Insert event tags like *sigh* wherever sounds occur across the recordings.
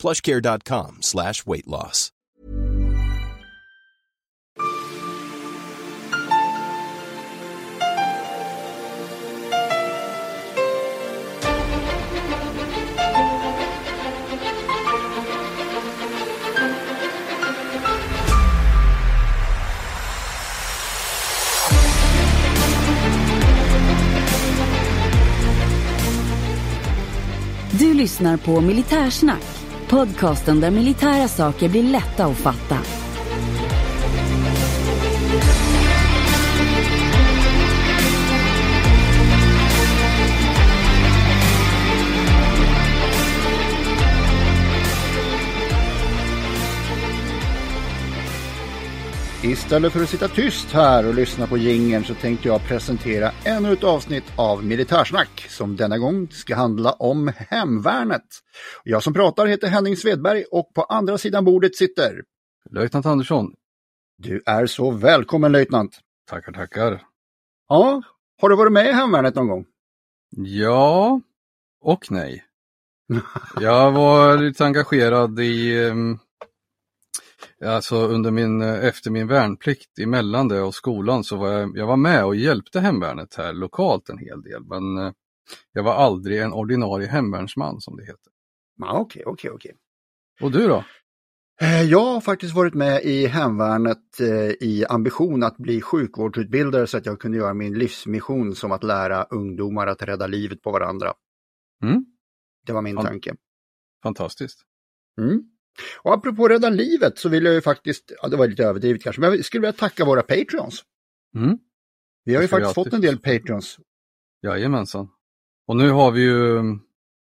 plushcare.com slash weight loss. Du lyssnar på Militärsnack, podcasten där militära saker blir lätta att fatta. Istället för att sitta tyst här och lyssna på gingen så tänkte jag presentera ännu ett avsnitt av Militärsnack som denna gång ska handla om Hemvärnet. Jag som pratar heter Henning Svedberg och på andra sidan bordet sitter... Löjtnant Andersson. Du är så välkommen löjtnant. Tackar, tackar. Ja, har du varit med i Hemvärnet någon gång? Ja och nej. *laughs* Jag var lite engagerad i um, Alltså under min, efter min värnplikt emellan det och skolan så var jag, jag var med och hjälpte hemvärnet här lokalt en hel del men eh, jag var aldrig en ordinarie hemvärnsman som det heter. Okej, okej, okej. Och du då? Eh, Jag har faktiskt varit med i Hemvärnet eh, i ambition att bli sjukvårdsutbildare så att jag kunde göra min livsmission som att lära ungdomar att rädda livet på varandra. Mm, Det var min Fan- tanke. fantastiskt. Mm. Och apropå rädda livet så vill jag ju faktiskt, ja det var lite överdrivet kanske, men jag skulle vilja tacka våra Patreons. Mm, Vi har ju faktiskt fått en del Patreons. jajamensan. Och nu har vi ju,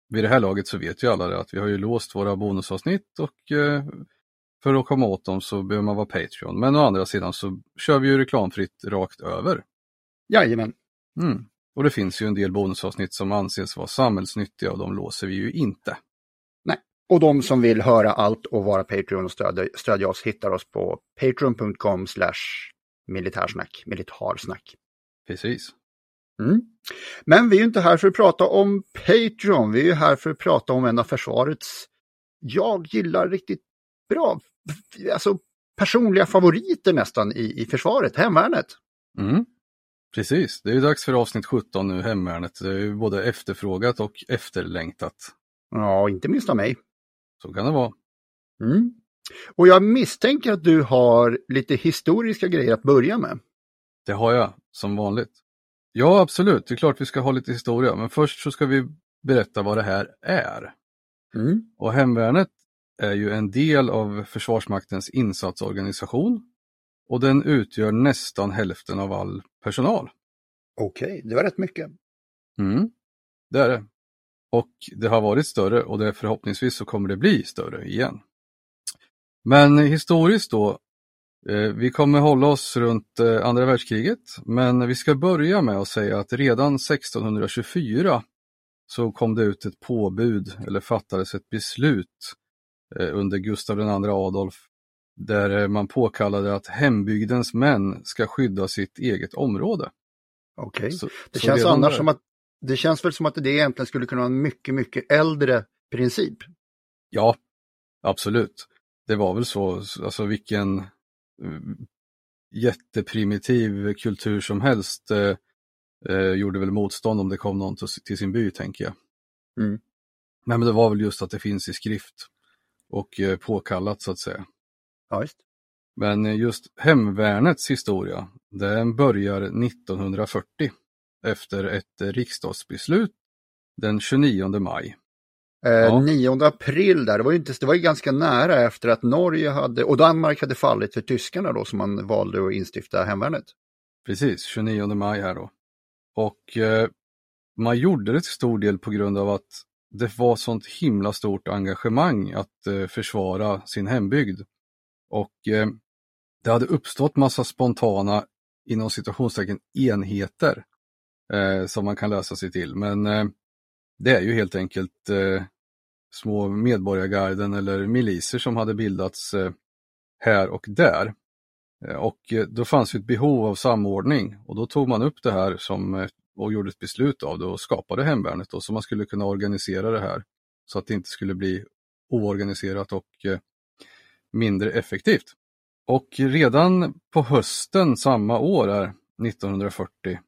vid det här laget så vet ju alla det, att vi har ju låst våra bonusavsnitt och eh, för att komma åt dem så behöver man vara Patreon. Men å andra sidan så kör vi ju reklamfritt rakt över. Jajamän. Mm. Och det finns ju en del bonusavsnitt som anses vara samhällsnyttiga och de låser vi ju inte. Och de som vill höra allt och vara Patreon och stödja, stödja oss hittar oss på patreon.com slash militärsnack, militarsnack. Precis. Mm. Men vi är inte här för att prata om Patreon, vi är här för att prata om en av försvarets, jag gillar riktigt bra, alltså personliga favoriter nästan i, i försvaret, hemvärnet. Mm. Precis, det är dags för avsnitt 17 nu, Hemvärnet. Det är både efterfrågat och efterlängtat. Ja, inte minst av mig. Så kan det vara. Mm. Och jag misstänker att du har lite historiska grejer att börja med. Det har jag, som vanligt. Ja, absolut, det är klart vi ska ha lite historia, men först så ska vi berätta vad det här är. Mm. Och Hemvärnet är ju en del av Försvarsmaktens insatsorganisation och den utgör nästan hälften av all personal. Okej, det var rätt mycket. Mm, det är det. Och det har varit större och det förhoppningsvis så kommer det bli större igen. Men historiskt då, eh, vi kommer hålla oss runt eh, andra världskriget, men vi ska börja med att säga att redan 1624 så kom det ut ett påbud eller fattades ett beslut eh, under Gustav II Adolf där man påkallade att hembygdens män ska skydda sitt eget område. Okej. Så- Det känns annars där- som att det känns väl som att det egentligen skulle kunna vara en mycket, mycket äldre princip. Ja, absolut. Det var väl så, alltså vilken eh, jätteprimitiv kultur som helst eh, eh, gjorde väl motstånd om det kom någon till, sin by, tänker jag. Mm. Nej, men det var väl just att det finns i skrift och eh, påkallat så att säga. Ja, just. Men just hemvärnets historia, den börjar 1940 efter ett riksdagsbeslut den 29 maj. Eh, Ja. 9 april där, det var ju inte, det var ju ganska nära efter att Norge hade, och Danmark hade fallit för tyskarna då som man valde att instifta hemvärnet. Precis, 29 maj här då. Och eh, man gjorde det till stor del på grund av att det var sånt himla stort engagemang att eh, försvara sin hembygd. Och eh, det hade uppstått massa spontana, inom situationstecken, enheter eh, som man kan lösa sig till. Men eh, det är ju helt enkelt eh, små medborgargarden eller miliser som hade bildats eh, här och där. Eh, och eh, då fanns ett behov av samordning och då tog man upp det här som, eh, och gjorde ett beslut av det och skapade hemvärnet då, så man skulle kunna organisera det här så att det inte skulle bli oorganiserat och eh, mindre effektivt. Och redan på hösten samma år, 1940,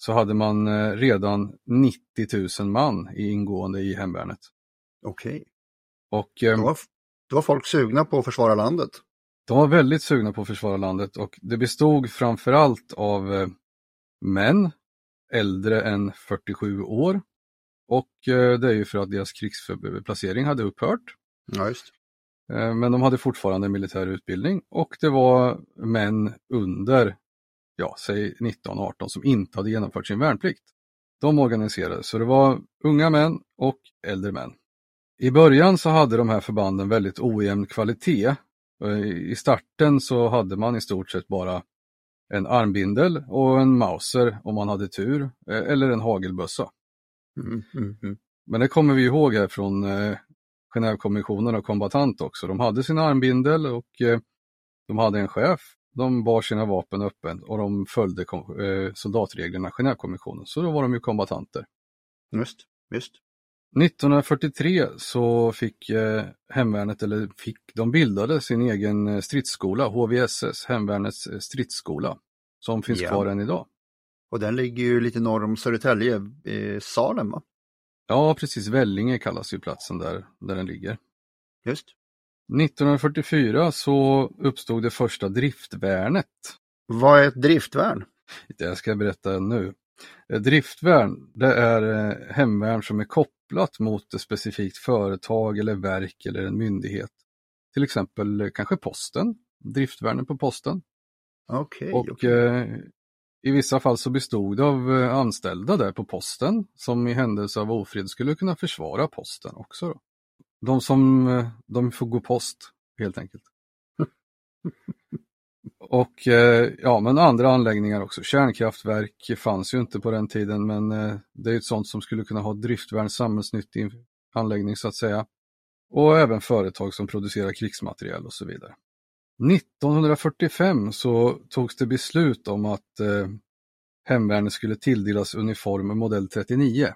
så hade man redan 90 000 man ingående i hemvärnet. Okej. Och, eh, då, var, då var folk sugna på att försvara landet. De var väldigt sugna på att försvara landet och det bestod framförallt av eh, män äldre än 47 år. Och eh, det är ju för att deras krigsplacering hade upphört. Ja, just. Eh, men de hade fortfarande militär utbildning och det var män under, ja, säg 19-18 som inte hade genomfört sin värnplikt. De organiserades, så det var unga män och äldre män. I början så hade de här förbanden väldigt ojämn kvalitet. Eh, I starten så hade man i stort sett bara en armbindel och en Mauser om man hade tur, eh, eller en hagelbössa. Mm, mm, mm. Men det kommer vi ihåg här från eh, Genèvekonventionen och kombatant också. De hade sin armbindel och eh, de hade en chef. De bar sina vapen öppet och de följde eh, soldatreglerna, Genèvekonventionen. Så då var de ju kombatanter. Just, just. 1943 så fick eh, hemvärnet, eller fick, de bildade sin egen eh, stridsskola, HVSS, Hemvärnets stridsskola, som finns Ja. kvar än idag. Och den ligger ju lite norr om Södertälje, eh, Salem va? Ja, precis, Vellinge kallas ju platsen där, där den ligger. Just. 1944 så uppstod det första driftvärnet. Vad är ett driftvärn? Det ska jag berätta nu. Driftvärn, det är eh, hemvärn som är kopplat mot ett specifikt företag eller verk eller en myndighet. Till exempel eh, kanske posten, driftvärnen på posten. Okej. Och okej. eh, i vissa fall så bestod det av anställda där på posten som i händelse av ofred skulle kunna försvara posten också. Då. De som eh, de får gå post helt enkelt. *laughs* Och eh, ja, men andra anläggningar också. Kärnkraftverk fanns ju inte på den tiden, men eh, det är ett sånt som skulle kunna ha driftvärn, samhällsnyttig anläggning så att säga. Och även företag som producerar krigsmateriel och så vidare. 1945 så togs det beslut om att eh, hemvärnet skulle tilldelas uniform modell 39.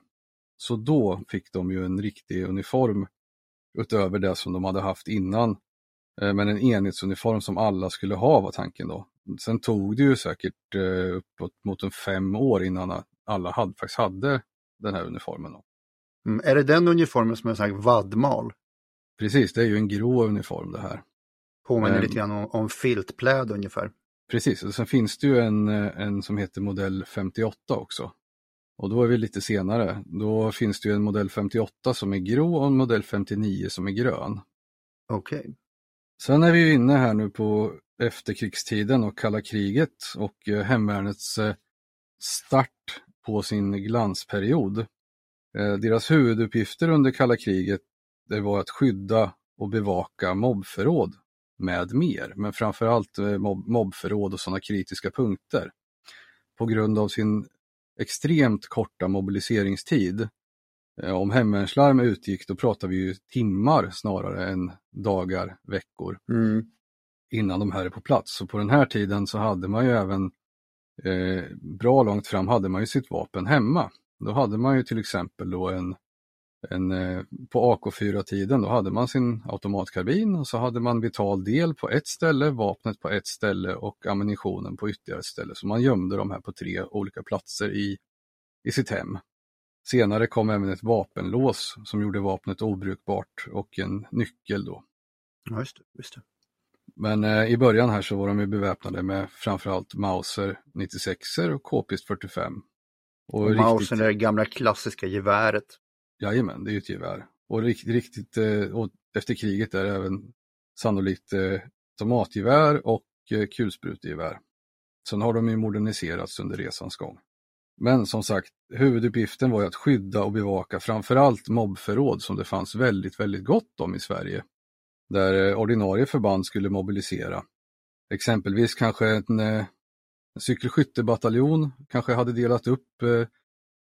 Så då fick de ju en riktig uniform utöver det som de hade haft innan. Eh, men en enhetsuniform som alla skulle ha var tanken då. Sen tog det ju säkert eh, uppåt mot en fem år innan alla hade, faktiskt hade den här uniformen. Då. Mm, är det den uniformen som är här vadmal? Precis, det är ju en grå uniform det här. Påminner Ehm. lite grann om, om filtpläd ungefär. Precis, och sen finns det ju en, eh, en som heter modell 58 också. Och då är vi lite senare. Då finns det ju en modell 58 som är grå och en modell 59 som är grön. Okej. Sen är vi inne här nu på efterkrigstiden och kalla kriget och eh, hemvärnets eh, start på sin glansperiod. Eh, Deras huvuduppgifter under kalla kriget det var att skydda och bevaka mobbförråd med mer, men framförallt mobb, mobbförråd och sådana kritiska punkter. På grund av sin extremt korta mobiliseringstid. Eh, Om hemvärnslarm utgick då pratar vi ju timmar snarare än dagar, veckor Mm. innan de här är på plats. Så på den här tiden så hade man ju även eh, bra långt fram hade man ju sitt vapen hemma. Då hade man ju till exempel då en, en eh, på AK4-tiden, då hade man sin automatkarbin och så hade man vital del på ett ställe, vapnet på ett ställe och ammunitionen på ytterligare ett ställe. Så man gömde de här på tre olika platser i, i sitt hem. Senare kom även ett vapenlås som gjorde vapnet obrukbart och en nyckel då. Ja, just det. Just det. Men eh, i början här så var de ju beväpnade med framförallt Mauser 96 och K-pist 45. Och, Och riktigt, är det gamla klassiska geväret. Jajamän, det är ju ett gevär. Och riktigt, riktigt och efter kriget är det även sannolikt eh, tomatgevär och eh, kulsprutegevär. Sen har de ju moderniserats under resans gång. Men som sagt, huvuduppgiften var ju att skydda och bevaka framförallt mobbförråd som det fanns väldigt, väldigt gott om i Sverige där ordinarie förband skulle mobilisera. Exempelvis kanske en, en cykelskyttebataljon kanske hade delat upp eh,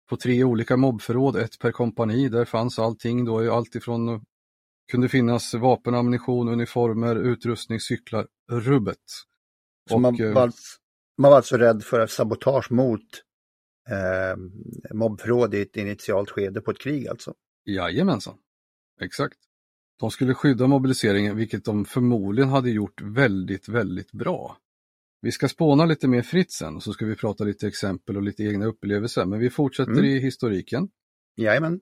på tre olika mobbförråd, ett per kompani. Där fanns allting då, allt ifrån kunde finnas vapen, ammunition, uniformer, utrustning, cyklar, rubbet. Så och, man, var, man var alltså rädd för sabotage mot eh, mobbförråd i ett initialt skede på ett krig alltså? Jajamensan, exakt. De skulle skydda mobiliseringen, vilket de förmodligen hade gjort väldigt, väldigt bra. Vi ska spåna lite mer fritt sen och så ska vi prata lite exempel och lite egna upplevelser, men vi fortsätter mm. i historiken. Jajamän.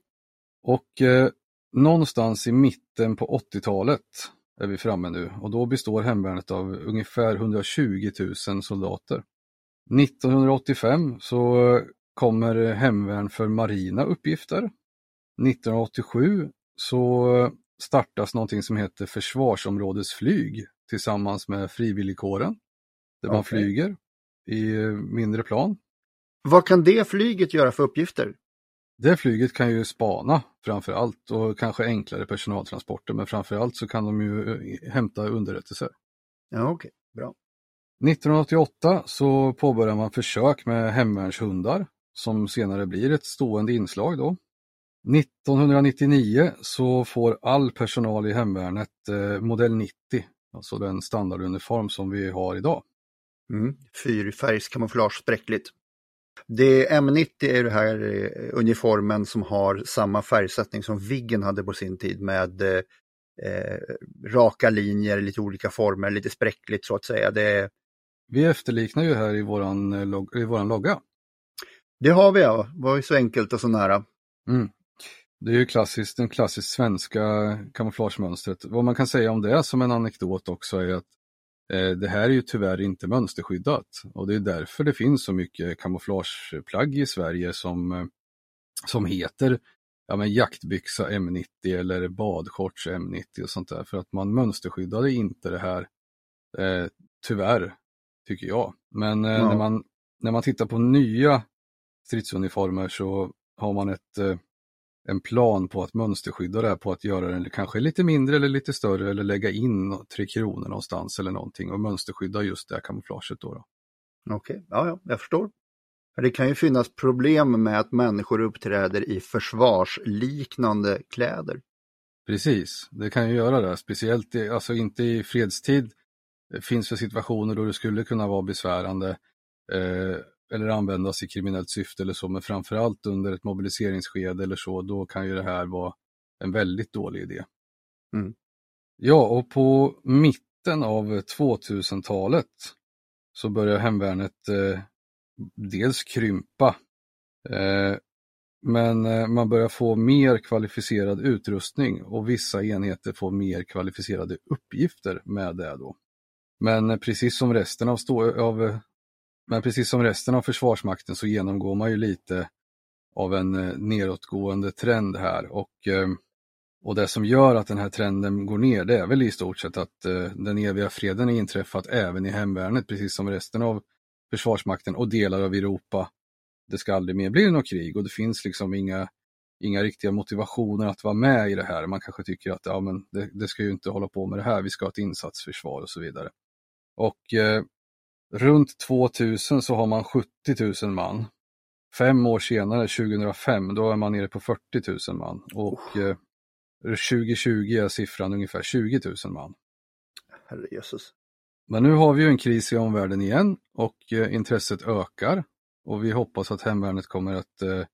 Och eh, någonstans i mitten på 80-talet är vi framme nu och då består hemvärnet av ungefär 120 000 soldater. 1985 så kommer hemvärn för marina uppgifter. 1987 så startas någonting som heter försvarsområdesflyg tillsammans med frivilligkåren. Där man okay. flyger i mindre plan. Vad kan det flyget göra för uppgifter? Det flyget kan ju spana framför allt och kanske enklare personaltransporter men framför allt så kan de ju eh, hämta underrättelser. Ja, Okej, okay. bra. 1988 så påbörjar man försök med hemvärnshundar som senare blir ett stående inslag då. 1999 så får all personal i hemvärnet eh, modell 90, alltså den standarduniform som vi har idag. Mm. Fyrfärgskamouflage spräckligt. Det M90 är det här eh, uniformen som har samma färgsättning som Viggen hade på sin tid med eh, eh, raka linjer, lite olika former, lite spräckligt så att säga. Det... Vi efterliknar ju här i våran, eh, log i våran logga. Det har vi ja, det var ju så enkelt och så nära. Mm. Det är ju klassiskt, den klassiskt svenska kamouflagemönstret. Vad man kan säga om det som en anekdot också är att det här är ju tyvärr inte mönsterskyddat och det är därför det finns så mycket kamouflageplagg i Sverige som, eh, som heter ja, men jaktbyxa M90 eller badshorts M90 och sånt där för att man mönsterskyddade inte det här eh, tyvärr, tycker jag. Men eh, ja. när, man, när man tittar på nya stridsuniformer så har man ett eh, en plan på att mönsterskydda det här på att göra den kanske lite mindre eller lite större eller lägga in tre kronor någonstans eller någonting och mönsterskydda just det här kamouflaget. Då, då. Okej, okay. ja, ja, jag förstår. Det kan ju finnas problem med att människor uppträder i försvarsliknande kläder. Precis, det kan ju göra det, speciellt i, alltså inte i fredstid. Det finns det situationer då det skulle kunna vara besvärande. Eh, eller användas i kriminellt syfte eller så, men framförallt under ett mobiliseringsskede eller så, då kan ju det här vara en väldigt dålig idé. Mm. Ja, och på mitten av 2000-talet så börjar hemvärnet eh, dels krympa, eh, men eh, man börjar få mer kvalificerad utrustning och vissa enheter får mer kvalificerade uppgifter med det då. Men precis som resten av, av men precis som resten av Försvarsmakten så genomgår man ju lite av en eh, nedåtgående trend här och, eh, och det som gör att den här trenden går ner det är väl i stort sett att eh, den eviga freden är inträffat även i hemvärnet precis som resten av Försvarsmakten och delar av Europa. Det ska aldrig mer bli något krig och det finns liksom inga, inga riktiga motivationer att vara med i det här. Man kanske tycker att ja, men det, det ska ju inte hålla på med det här, vi ska ha ett insatsförsvar och så vidare. Och eh, Runt 2000 så har man 70 000 man. Fem år senare, 2005, då är man nere på 40 000 man. Och eh, 2020 är siffran ungefär 20 000 man. Herre Jesus. Men nu har vi ju en kris i omvärlden igen och eh, intresset ökar. Och vi hoppas att hemvärnet kommer att eh,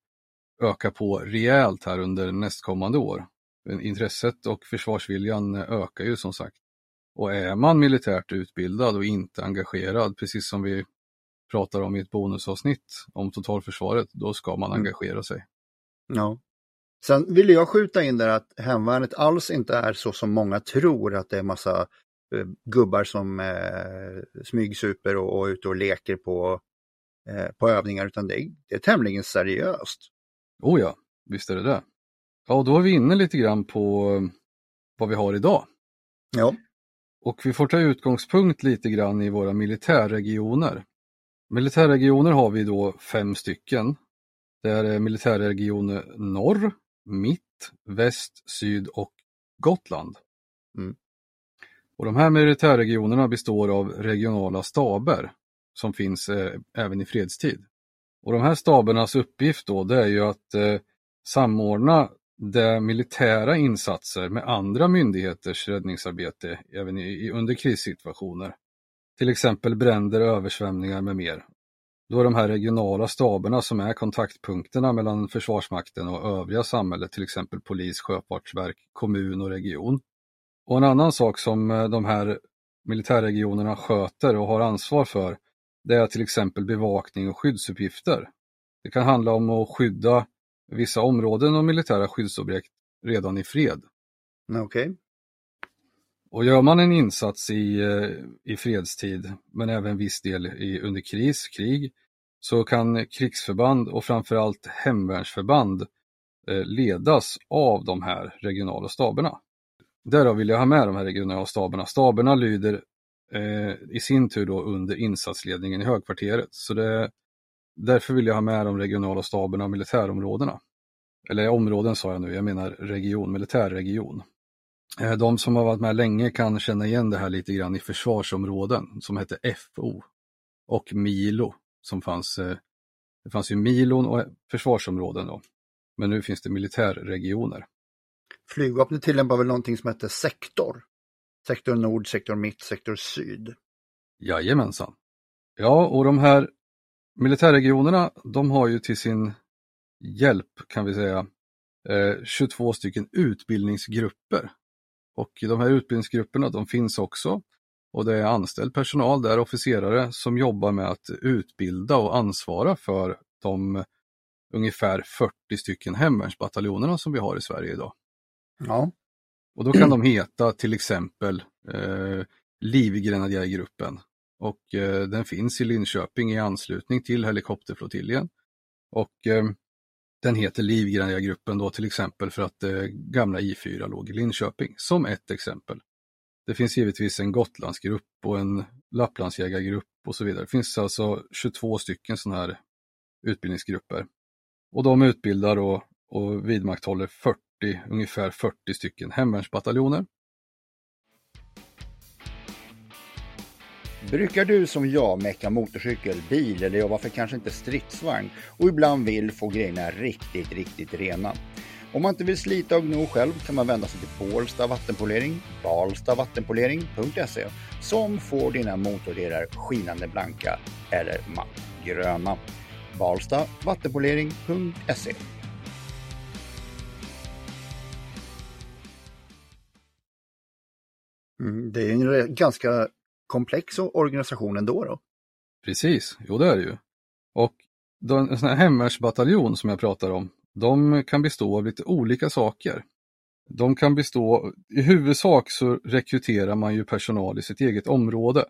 öka på rejält här under nästkommande år. Intresset och försvarsviljan ökar ju som sagt. Och är man militärt utbildad och inte engagerad, precis som vi pratar om i ett bonusavsnitt om totalförsvaret, då ska man mm. engagera sig. Ja. Sen vill jag skjuta in där att hemvärnet alls inte är så som många tror, att det är massa eh, gubbar som eh, smygsuper och, och ute och leker på, eh, på övningar, utan det är, det är tämligen seriöst. Oh ja, visst är det det. Ja, och då är vi inne lite grann på eh, vad vi har idag. Ja. Och vi får ta utgångspunkt lite grann i våra militärregioner. Militärregioner har vi då fem stycken. Det är militärregion norr, mitt, väst, syd och Gotland. Mm. Och de här militärregionerna består av regionala staber som finns eh, även i fredstid. Och de här stabernas uppgift då det är ju att eh, samordna det militära insatser med andra myndigheters räddningsarbete även i, i, under krissituationer. Till exempel bränder, översvämningar med mer. Då är de här regionala staberna som är kontaktpunkterna mellan Försvarsmakten och övriga samhället, till exempel polis, sjöfartsverk, kommun och region. Och en annan sak som eh, de här militärregionerna sköter och har ansvar för, det är till exempel bevakning och skyddsuppgifter. Det kan handla om att skydda vissa områden och militära skyddsobjekt redan i fred. Okej. Okay. Och gör man en insats i, eh, i fredstid, men även viss del i, under kris, krig, så kan krigsförband och framförallt hemvärnsförband eh, ledas av de här regionala staberna. Därav vill jag ha med de här regionala staberna. Staberna lyder eh, i sin tur då under insatsledningen i högkvarteret. Så det, därför vill jag ha med de regionala staberna och militärområdena. Eller områden sa jag nu, jag menar region, militärregion. Eh, de som har varit med länge kan känna igen det här lite grann i försvarsområden som hette FO och Milo som fanns. Eh, det fanns ju milon och försvarsområden då. Men nu finns det militärregioner. Flygvapnet tillämpar väl någonting som heter sektor? Sektor nord, sektor mitt, sektor syd. Jajamensan. Ja, och de här militärregionerna, de har ju till sin hjälp kan vi säga 22 eh, stycken utbildningsgrupper. Och de här utbildningsgrupperna de finns också och det är anställd personal där, officerare, som jobbar med att utbilda och ansvara för de ungefär 40 stycken hemvärnsbataljonerna som vi har i Sverige idag. Ja. Och då kan de heta till exempel eh, Livgrenadjärgruppen och eh, den finns i Linköping i anslutning till helikopterflottiljen. Och eh, den heter Livgrenadjärgruppen då till exempel för att eh, gamla I4 låg i Linköping, som ett exempel. Det finns givetvis en Gotlandsgrupp och en Lapplandsjägargrupp och så vidare. Det finns alltså 22 stycken sådana här utbildningsgrupper. Och de utbildar och, och vidmakthåller 40, ungefär 40 stycken hemvärnsbataljoner. Brukar du som jag mecka motorcykel, bil eller ja, varför kanske inte stridsvagn och ibland vill få grejerna riktigt, riktigt rena? Om man inte vill slita och gno själv kan man vända sig till Bålsta vattenpolering, balstavattenpolering.se som får dina motordelar skinande blanka eller matt gröna. Balstavattenpolering.se mm, Det är en ganska komplex organisation ändå. Då. Precis, jo det är det ju. Och en sån här hemvärnsbataljon som jag pratar om, de kan bestå av lite olika saker. De kan bestå, i huvudsak så rekryterar man ju personal i sitt eget område.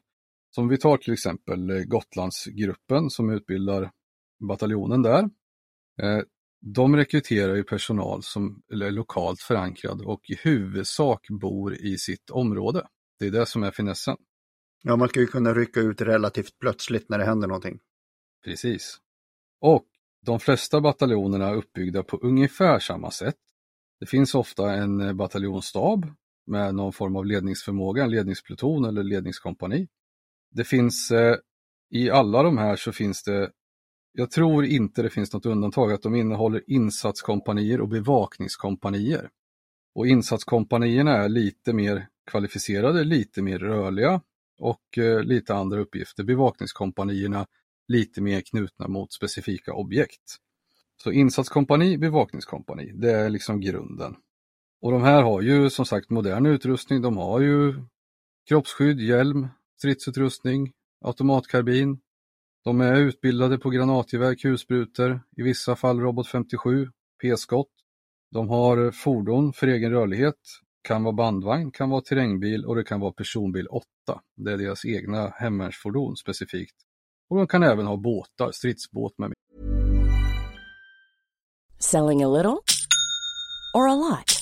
Som vi tar till exempel eh, Gotlandsgruppen som utbildar bataljonen där. Eh, de rekryterar ju personal som är lokalt förankrad och i huvudsak bor i sitt område. Det är det som är finessen. Ja, man ska ju kunna rycka ut relativt plötsligt när det händer någonting. Precis. Och de flesta bataljonerna är uppbyggda på ungefär samma sätt. Det finns ofta en bataljonsstab med någon form av ledningsförmåga, en ledningspluton eller ledningskompani. Det finns eh, i alla de här så finns det, jag tror inte det finns något undantag, att de innehåller insatskompanier och bevakningskompanier. Och insatskompanierna är lite mer kvalificerade, lite mer rörliga och eh, lite andra uppgifter. Bevakningskompanierna lite mer knutna mot specifika objekt. Så insatskompani, bevakningskompani, det är liksom grunden. Och de här har ju som sagt modern utrustning. De har ju kroppsskydd, hjälm, stridsutrustning, automatkarbin. De är utbildade på granatgevär, kulsprutor, i vissa fall robot 57, p-skott. De har fordon för egen rörlighet, kan vara bandvagn, kan vara terrängbil och det kan vara personbil 8. Det är deras egna hemvärnsfordon specifikt. Och de kan även ha båtar, stridsbåt med Selling a little or a lot?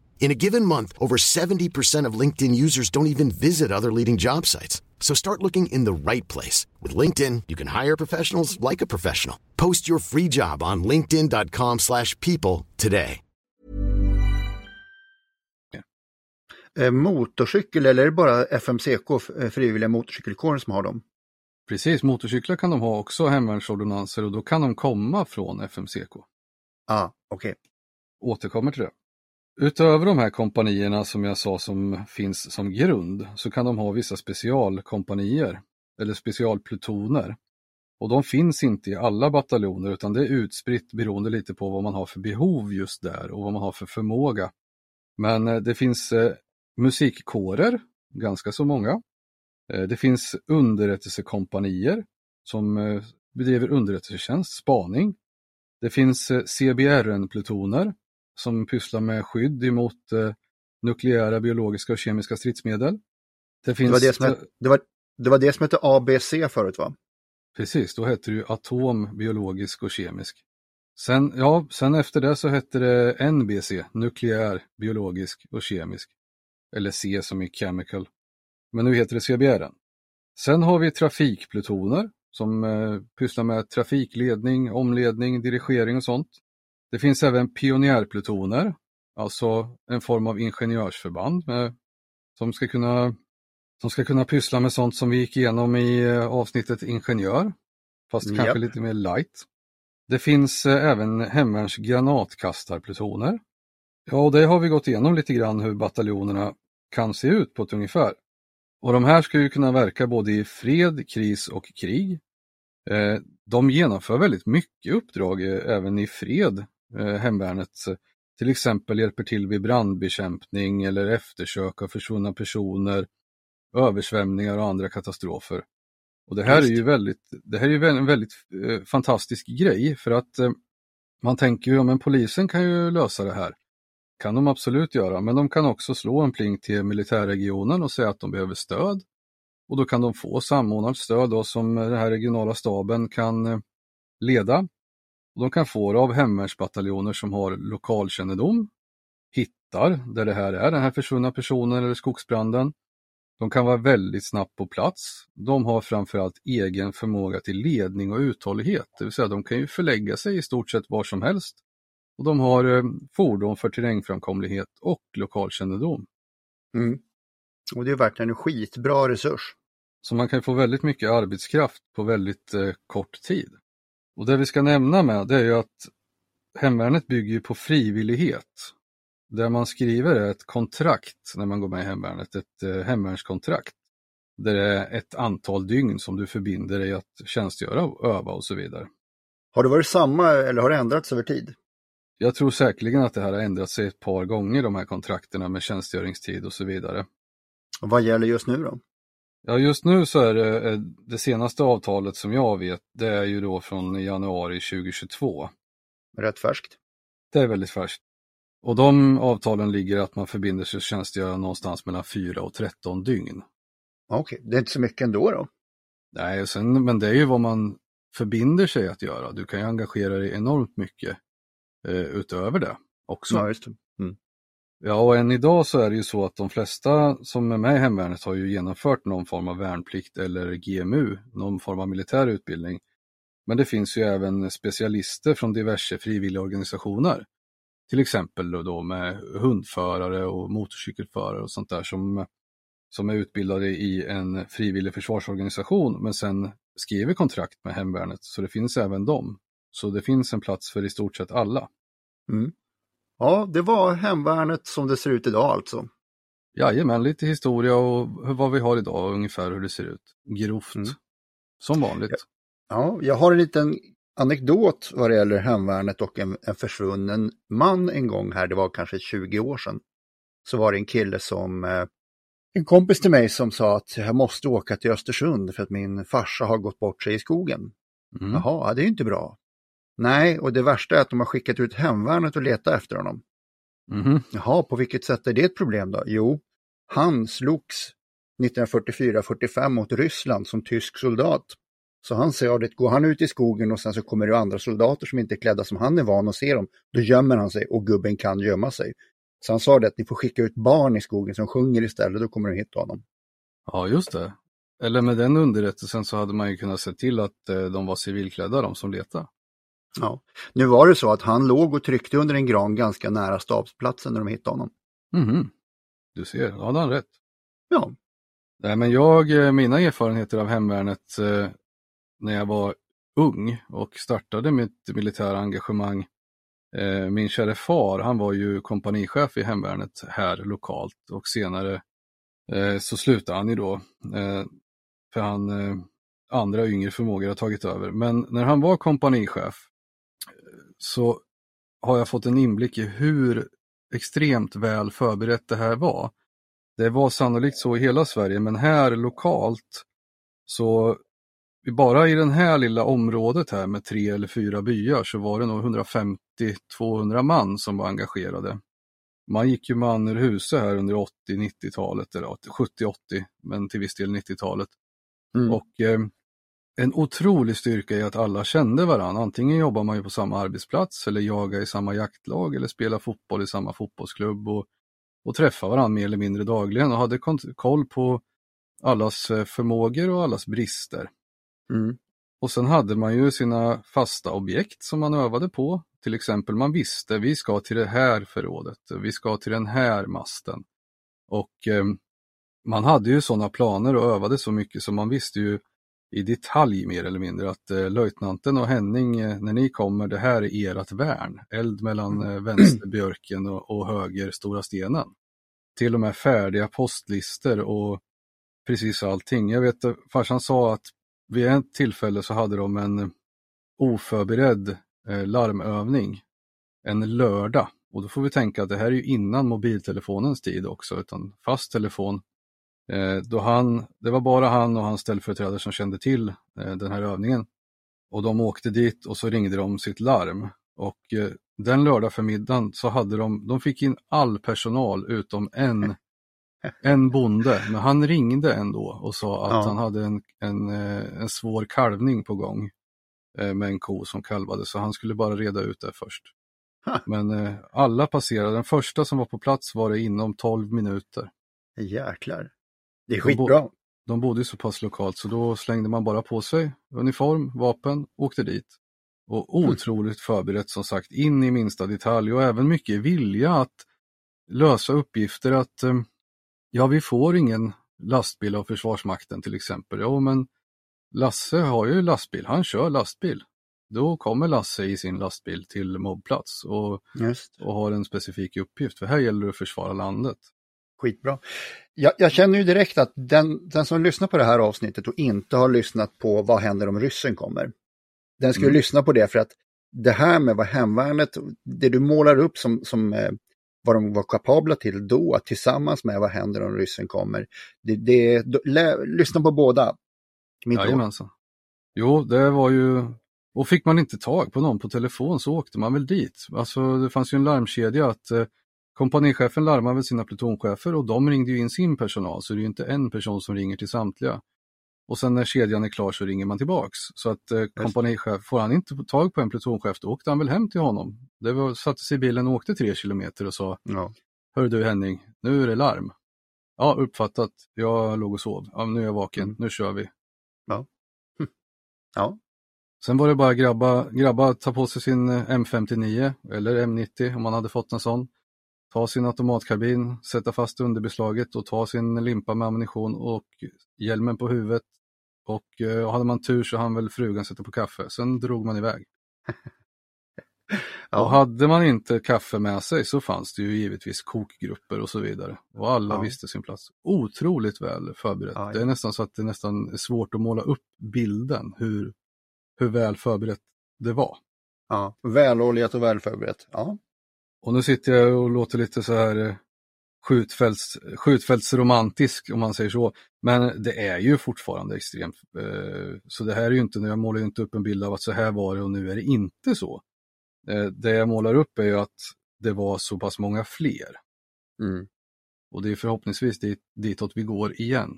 In a given month, over 70% of LinkedIn users don't even visit other leading job sites. So start looking in the right place. With LinkedIn, you can hire professionals like a professional. Post your free job on linkedin.com slash people today. Eh, motorcykel eller är det bara FMCK, eh, frivilliga motorcykelkåren som har dem? Precis, motorcyklar kan de ha också hemvärnsordonnanser och då kan de komma från FMCK. ah, okej. Okay. Återkommer till det. Utöver de här kompanierna som jag sa som finns som grund så kan de ha vissa specialkompanier eller specialplutoner. Och de finns inte i alla bataljoner utan det är utspritt beroende lite på vad man har för behov just där och vad man har för förmåga. Men eh, det finns eh, musikkårer, ganska så många. Eh, det finns underrättelsekompanier som eh, bedriver underrättelsetjänst, spaning. Det finns eh, CBRN-plutoner som pysslar med skydd emot eh, nukleära, biologiska och kemiska stridsmedel. Det, finns... det, var det, som hette, det, var, det var det som hette ABC förut va? Precis, då hette det ju atom, biologisk och kemisk. Sen, ja, sen efter det så hette det NBC, nukleär, biologisk och kemisk. Eller C som i chemical. Men nu heter det CBR. Sen har vi trafikplutoner som eh, pysslar med trafikledning, omledning, dirigering och sånt. Det finns även pionjärplutoner, alltså en form av ingenjörsförband med, som, ska kunna, som ska kunna pyssla med sånt som vi gick igenom i eh, avsnittet ingenjör, fast yep. kanske lite mer light. Det finns eh, även hemvärns granatkastarplutoner. Ja, och det har vi gått igenom lite grann hur bataljonerna kan se ut på ett ungefär. Och de här ska ju kunna verka både i fred, kris och krig. Eh, de genomför väldigt mycket uppdrag även i fred hemvärnet till exempel hjälper till vid brandbekämpning eller eftersök av försvunna personer, översvämningar och andra katastrofer. Och Det här Just. är ju väldigt, det här är en väldigt eh, fantastisk grej för att eh, man tänker ju, ja men polisen kan ju lösa det här. kan de absolut göra, men de kan också slå en pling till militärregionen och säga att de behöver stöd. Och då kan de få samordnat stöd då, som den här regionala staben kan eh, leda de kan få det av hemvärnsbataljoner som har lokalkännedom, hittar där det här är, den här försvunna personen eller skogsbranden. De kan vara väldigt snabbt på plats. De har framförallt egen förmåga till ledning och uthållighet, det vill säga de kan ju förlägga sig i stort sett var som helst. Och de har eh, fordon för terrängframkomlighet och lokalkännedom. Mm. Och det är verkligen en skitbra resurs. Så man kan få väldigt mycket arbetskraft på väldigt eh, kort tid. Och det vi ska nämna med det är ju att hemvärnet bygger på frivillighet. Det man skriver ett kontrakt när man går med i hemvärnet, ett eh, hemvärnskontrakt. Där det är ett antal dygn som du förbinder dig att tjänstgöra och öva och så vidare. Har det varit samma eller har det ändrats över tid? Jag tror säkerligen att det här har ändrat sig ett par gånger, de här kontrakterna med tjänstgöringstid och så vidare. Och vad gäller just nu då? Ja, just nu så är det eh, det senaste avtalet som jag vet, det är ju då från januari 2022. Rätt färskt. Det är väldigt färskt. Och de avtalen ligger att man förbinder sig att tjänstgöra någonstans mellan 4 och 13 dygn. Okej, okay. det är inte så mycket ändå då? Nej, sen, men det är ju vad man förbinder sig att göra. Du kan ju engagera dig enormt mycket eh, utöver det också. Ja, just det. Mm. Ja, och än idag så är det ju så att de flesta som är med i hemvärnet har ju genomfört någon form av värnplikt eller GMU, någon form av militär utbildning. Men det finns ju även specialister från diverse frivilligorganisationer. Till exempel då med hundförare och motorcykelförare och sånt där som, som är utbildade i en frivillig försvarsorganisation men sen skriver kontrakt med hemvärnet. Så det finns även dem. Så det finns en plats för i stort sett alla. Mm. Ja, det var hemvärnet som det ser ut idag alltså. Jajamän, lite historia och vad vi har idag ungefär hur det ser ut. Grovt. Mm. som vanligt. Ja, jag har en liten anekdot vad det gäller hemvärnet och en, en försvunnen man en gång här, det var kanske 20 år sedan. Så var det en kille som, eh, en kompis till mig som sa att jag måste åka till Östersund för att min farsa har gått bort sig i skogen. Mm. Jaha, det är ju inte bra. Nej, och det värsta är att de har skickat ut hemvärnet och letat efter honom. Mhm. Jaha, på vilket sätt är det ett problem då? Jo, han slogs 1944-45 mot Ryssland som tysk soldat. Så han säger att går han ut i skogen och sen så kommer det andra soldater som inte är klädda som han är van att se dem, då gömmer han sig och gubben kan gömma sig. Så han sa det att ni får skicka ut barn i skogen som sjunger istället, då kommer de hitta honom. Ja, just det. Eller med den underrättelsen så hade man ju kunnat se till att eh, de var civilklädda, de som letade. Ja. Nu var det så att han låg och tryckte under en gran ganska nära stabsplatsen när de hittade honom. Mhm. Du ser, då hade han rätt. Ja, Nej, men jag, eh, mina erfarenheter av hemvärnet eh, när jag var ung och startade mitt militära engagemang. Eh, min kära far, han var ju kompanichef i hemvärnet här lokalt och senare eh, så slutade han ju då. Eh, för han, eh, andra yngre förmågor har tagit över. Men när han var kompanichef så har jag fått en inblick i hur extremt väl förberett det här var. Det var sannolikt så i hela Sverige, men här lokalt så bara i det här lilla området här med tre eller fyra byar så var det nog 150-200 man som var engagerade. Man gick ju man ur huset här under 80-90-talet, eller 70-80, men till viss del 90-talet. Mm. Och eh, en otrolig styrka i att alla kände varandra. Antingen jobbar man ju på samma arbetsplats eller jagar i samma jaktlag eller spelar fotboll i samma fotbollsklubb och, och träffar varandra mer eller mindre dagligen och hade koll på allas eh, förmågor och allas brister. mm. Och sen hade man ju sina fasta objekt som man övade på. Till exempel man visste vi ska till det här förrådet, vi ska till den här masten. Och eh, man hade ju sådana planer och övade så mycket så man visste ju i detalj mer eller mindre att eh, löjtnanten och Henning, eh, när ni kommer, det här är ert värn. Eld mellan eh, vänster björken och, och höger stora stenen. Till och med färdiga postlister och precis allting. Jag vet, eh, farsan sa att vid ett tillfälle så hade de en oförberedd eh, larmövning en lördag. Och då får vi tänka att det här är ju innan mobiltelefonens tid också, utan fast telefon. Eh, då han, det var bara han och hans ställföreträdare som kände till eh, den här övningen. Och de åkte dit och så ringde de sitt larm. Och eh, den lördag förmiddagen så hade de, de fick in all personal utom en, *laughs* en bonde. Men han ringde ändå och sa att Ja. han hade en, en, en svår kalvning på gång med en ko som kalvade så han skulle bara reda ut det först. Ha. Men eh, alla passerade, den första som var på plats var det inom 12 minuter. Jäklar. Det är De bo- skitbra. De bodde så pass lokalt så då slängde man bara på sig uniform, vapen, åkte dit. Och otroligt förberett som sagt, in i minsta detalj och även mycket vilja att lösa uppgifter att eh, ja, vi får ingen lastbil av Försvarsmakten till exempel. Ja, men Lasse har ju lastbil, han kör lastbil. Då kommer Lasse i sin lastbil till mobbplats och, och har en specifik uppgift, för här gäller det att försvara landet. Skitbra. Jag, jag känner ju direkt att den, den som lyssnar på det här avsnittet och inte har lyssnat på vad händer om ryssen kommer, den ska ju Mm. lyssna på det för att det här med vad hemvärnet, det du målar upp som, som eh, vad de var kapabla till då, tillsammans med vad händer om ryssen kommer, det, det, lä, lyssna på båda. Jajamensan. Jo, det var ju... Och fick man inte tag på någon på telefon så åkte man väl dit. Alltså det fanns ju en larmkedja att eh, kompanichefen larmade väl sina plutonchefer och de ringde ju in sin personal så det är ju inte en person som ringer till samtliga. Och sen när kedjan är klar så ringer man tillbaks. Så att eh, kompanichef, får han inte tag på en plutonchef då åkte han väl hem till honom. Det var, satte sig i bilen och åkte tre kilometer och sa Ja. Hör du Henning, nu är det larm. Ja, uppfattat. Jag låg och sov. Ja, nu är jag vaken. Mm. Nu kör vi. ja, Sen var det bara grabba, grabba ta på sig sin eh, M59 eller M90 om man hade fått en sån. Ta sin automatkarbin, sätta fast underbeslaget och ta sin limpa med ammunition och hjälmen på huvudet. Och eh, hade man tur så hann väl frugan sätta på kaffe. Sen drog man iväg. *laughs* Och hade man inte kaffe med sig så fanns det ju givetvis kokgrupper och så vidare. Och alla Ja. visste sin plats. Otroligt väl förberett. Ja, ja. Det är nästan så att det nästan är svårt att måla upp bilden hur, hur väl förberett det var. Ja. Väloljat och välförberett. Ja. Och nu sitter jag och låter lite så här eh, skjutfälts, skjutfältsromantisk om man säger så. Men det är ju fortfarande extremt. eh, Så det här är ju inte, jag målar ju inte upp en bild av att så här var det och nu är det inte så. Eh, Det jag målar upp är ju att det var så pass många fler. Mm. Och det är förhoppningsvis dit, ditåt vi går igen.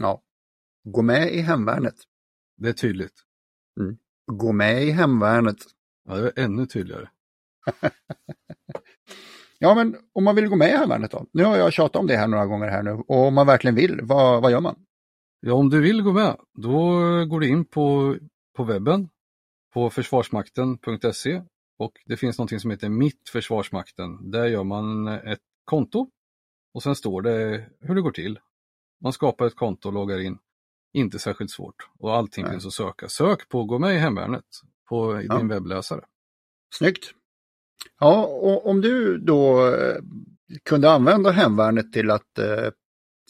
ja. Gå med i hemvärnet. Det är tydligt. Gå med i hemvärnet. Ja, det är ännu tydligare. *laughs* Ja, men om man vill gå med i hemvärnet då? Nu har jag tjatat om det här några gånger här nu. Och om man verkligen vill, vad, vad gör man? Ja, om du vill gå med, då går du in på, på webben på försvarsmakten.se och det finns någonting som heter Mitt Försvarsmakten. Där gör man ett konto och sen står det hur det går till. Man skapar ett konto och loggar in. Inte särskilt svårt och allting Nej. finns att söka. Sök på Gå med i hemvärnet på Ja. din webbläsare. Snyggt! Ja, och om du då eh, kunde använda hemvärnet till att eh,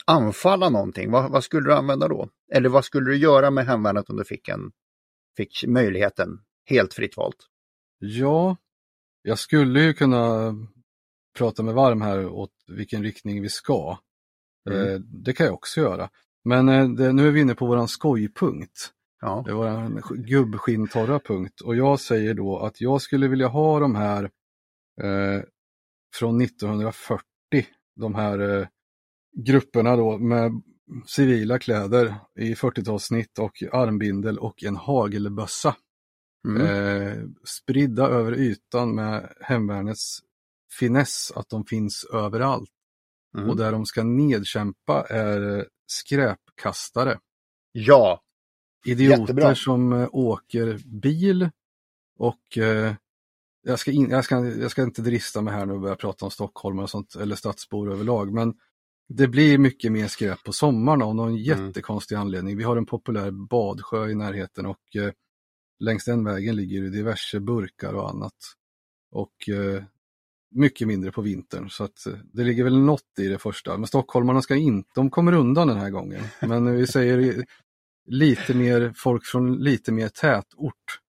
anfalla någonting, vad, vad skulle du använda då? Eller vad skulle du göra med hemvärnet om du fick, en, fick möjligheten helt fritt valt? Ja, jag skulle ju kunna prata med varm här åt vilken riktning vi ska. Mm. Eh, Det kan jag också göra. Men eh, det, nu är vi inne på våran skojpunkt. Ja, Det var en gubbskinntorra punkt och jag säger då att jag skulle vilja ha de här eh, från 1940, de här eh, grupperna då med civila kläder i 40-talssnitt och armbindel och en hagelbössa. mm. Eh, spridda över ytan med hemvärnets finess att de finns överallt. Mm. Och där de ska nedkämpa är eh, skräpkastare. ja, Idioter Jättebra. som eh, åker bil och eh, jag, ska in, jag, ska, jag ska inte drista mig här nu och börja prata om Stockholm och sånt, eller stadsbor överlag, men det blir mycket mer skräp på sommaren av någon jättekonstig anledning. Vi har en populär badsjö i närheten och eh, längs den vägen ligger det diverse burkar och annat. Och eh, mycket mindre på vintern, så att eh, det ligger väl något i det första. Men stockholmarna ska inte, de kommer undan den här gången. Men vi säger lite mer folk från lite mer tätort.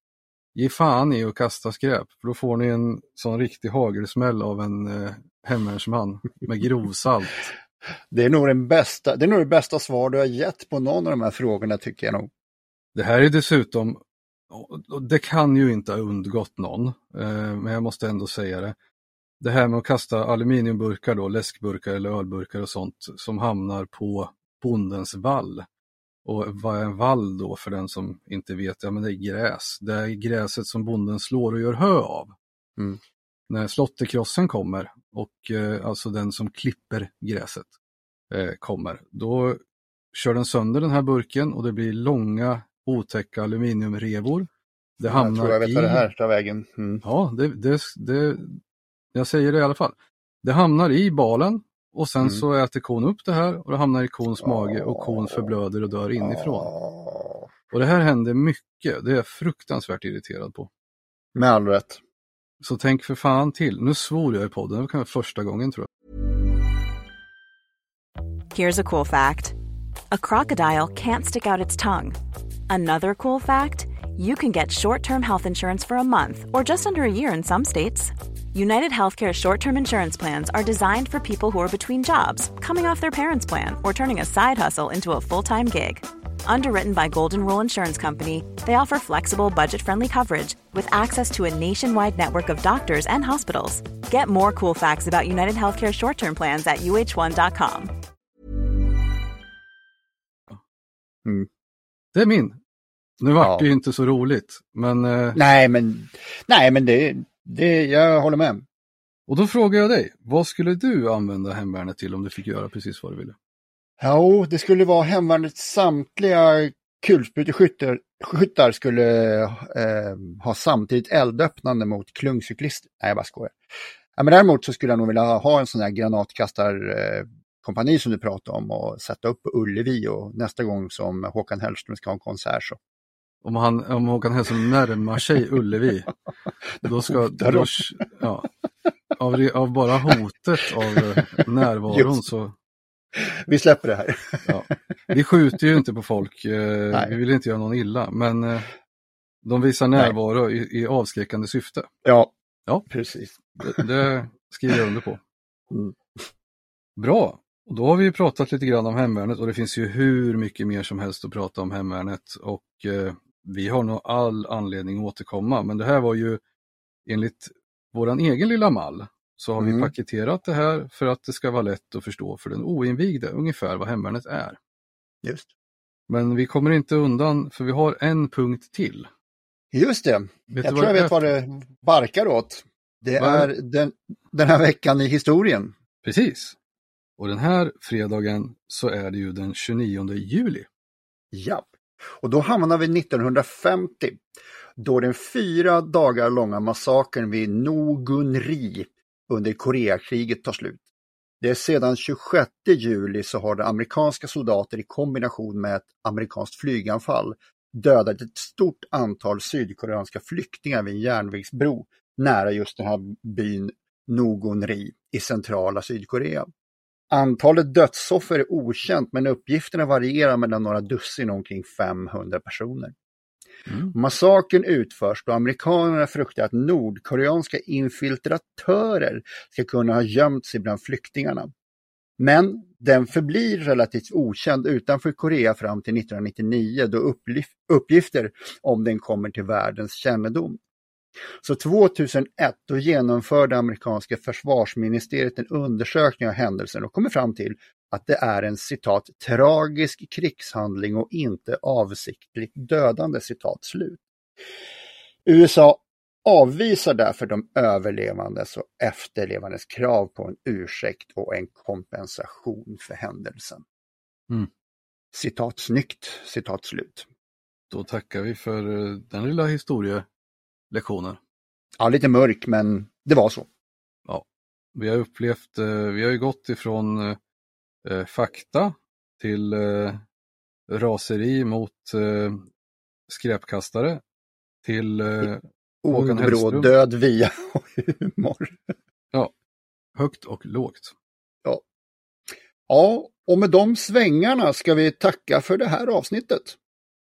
Ge fan i att kasta skräp, för då får ni en sån riktig hagelsmäll av en eh, hemvärnsman med grovsalt. det är nog den bästa, det är nog det bästa svar du har gett på någon av de här frågorna tycker jag nog. Det här är dessutom, det kan ju inte ha undgått någon, eh, men jag måste ändå säga det. Det här med att kasta aluminiumburkar då, läskburkar eller ölburkar och sånt som hamnar på bondens vall. Och vad är en vall då för den som inte vet? Ja men det är gräs. Det är gräset som bonden slår och gör hö av. Mm. När slåtterkrossen kommer och eh, alltså den som klipper gräset eh, kommer, då kör den sönder den här burken och det blir långa otäcka aluminiumrevor. Det Jag hamnar tror jag vet i... det här tar vägen. Mm. Ja, det, det, det, jag säger det i alla fall. Det hamnar i balen och sen Mm. så äter kon upp det här och det hamnar i kons mage och kon förblöder och dör inifrån. Ja, Och det här händer mycket, det är jag fruktansvärt irriterad på. Med all rätt. Så tänk för fan till. Nu svor jag i podden, det var kanske första gången tror jag. Here's a cool fact a crocodile can't stick out its tongue. Another cool fact you can get short term health insurance for a month or just under a year in some states. United Healthcare short term insurance plans are designed for people who are between jobs, coming off their parents' plan, or turning a side hustle into a full time gig. Underwritten by Golden Rule Insurance Company, they offer flexible, budget friendly coverage with access to a nationwide network of doctors and hospitals. Get more cool facts about United Healthcare short term plans at uh1.com. Det är min. Nu vart Ja. det ju inte så roligt, men eh, Nej, men, nej, men det, det, jag håller med. och då frågar jag dig, vad skulle du använda hemvärnet till om du fick göra precis vad du ville? Jo, oh, det skulle vara hemvärnets samtliga kulspruteskyttar skyttar skulle eh, ha samtidigt eldöppnande mot klungcyklister. Nej, jag bara skojar. Ja, men däremot så skulle jag nog vilja ha en sån här granatkastarkompani eh, som du pratade om och sätta upp på Ullevi och nästa gång som Håkan Hellström ska ha en konsert så om, han, om Håkan Hellström närmar sig Ullevi, *laughs* då ska, då, ja, av, det- av bara hotet av eh, närvaron Just. så, Vi släpper det här. ja. Vi skjuter ju inte på folk, eh, Nej. vi vill inte göra någon illa, men eh, de visar närvaro i, i avskräckande syfte. Ja, Ja. precis. Det, det skriver jag under på. Mm. Bra, och då har vi ju pratat lite grann om hemvärnet och det finns ju hur mycket mer som helst att prata om hemvärnet och eh, vi har nog all anledning att återkomma. Men det här var ju enligt våran egen lilla mall så har Mm. vi paketerat det här för att det ska vara lätt att förstå för den oinvigde ungefär vad hemvärnet är. Just. Men vi kommer inte undan för vi har en punkt till. Just det. Vet jag tror jag vet vad det barkar åt. Det Vad är är den, den här veckan i historien. Precis. Och den här fredagen så är det ju den 29 juli. Ja. Och då hamnar vi 1950. Då den fyra dagar långa massakern vid Nogunri under Koreakriget tar slut. Det är sedan 26 juli så har det amerikanska soldater i kombination med ett amerikanskt flyganfall dödat ett stort antal sydkoreanska flyktingar vid en järnvägsbro nära just den här byn Nogunri i centrala Sydkorea. Antalet dödsoffer är okänt men uppgifterna varierar mellan några dussin och omkring 500 personer. Mm. Massakern utförs då amerikanerna fruktar att nordkoreanska infiltratörer ska kunna ha gömt sig bland flyktingarna. Men den förblir relativt okänd utanför Korea fram till 1999 då uppgifter om den kommer till världens kännedom. Så 2001 då genomförde amerikanska försvarsministeriet en undersökning av händelsen och kommer fram till att det är en citat tragisk krigshandling och inte avsiktligt dödande citat slut. USA avvisar därför de överlevandes och efterlevandes krav på en ursäkt och en kompensation för händelsen. Mm. Citat snyggt, citat slut. Då tackar vi för eh, den lilla historielektionen. Ja, lite mörk men det var så. Vi har upplevt, eh, vi har ju gått ifrån eh, fakta till eh, raseri mot eh, skräpkastare till eh, Håkan Hellström. död via *laughs* humor. högt och lågt. Ja, och med de svängarna ska vi tacka för det här avsnittet.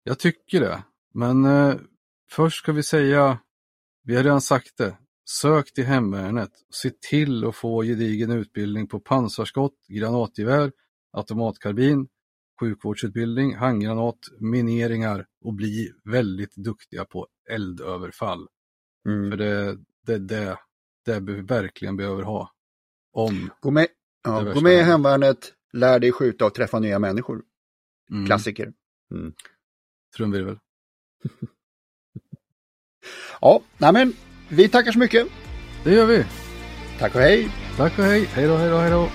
Jag tycker det. Men eh, först ska vi säga, vi har redan sagt det, sök till hemvärnet. Se till att få gedigen utbildning på pansarskott, granatgevär, automatkarbin, sjukvårdsutbildning, handgranat, mineringar och bli väldigt duktiga på eldöverfall. För det det är det, det vi verkligen behöver ha. Om. Gå med, Det ja, gå med i hemvärnet, lär dig skjuta och träffa nya människor. Mm, Klassiker. Trumvirvel. *laughs* Ja, nej men vi tackar så mycket. Det gör vi. Tack och hej. Tack och hej. Hej då, hej då, hej då.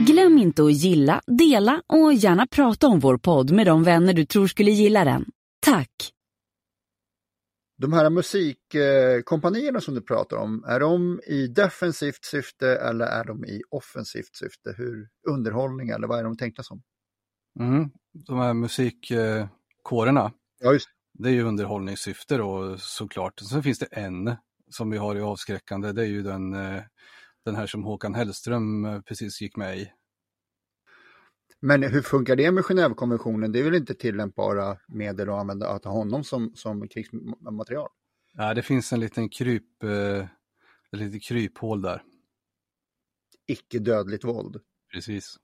Glöm inte att gilla, dela och gärna prata om vår podd med de vänner du tror skulle gilla den. Tack! De här musikkompanierna som du pratar om, är de i defensivt syfte eller är de i offensivt syfte? Hur Underhållning eller vad är de tänkta som? Mm. De här musikkårerna, Ja, just det är ju underhållningssyfte då såklart. Sen finns det en som vi har i avskräckande, det är ju den, eh, den här som Håkan Hellström eh, precis gick med i. Men hur funkar det med Genèvekonventionen? Det är väl inte tillämpbara medel att använda att ha honom som, som krigsmaterial? Ja, det finns en liten kryp, eh, ett litet kryphål där. Icke dödligt våld. Precis.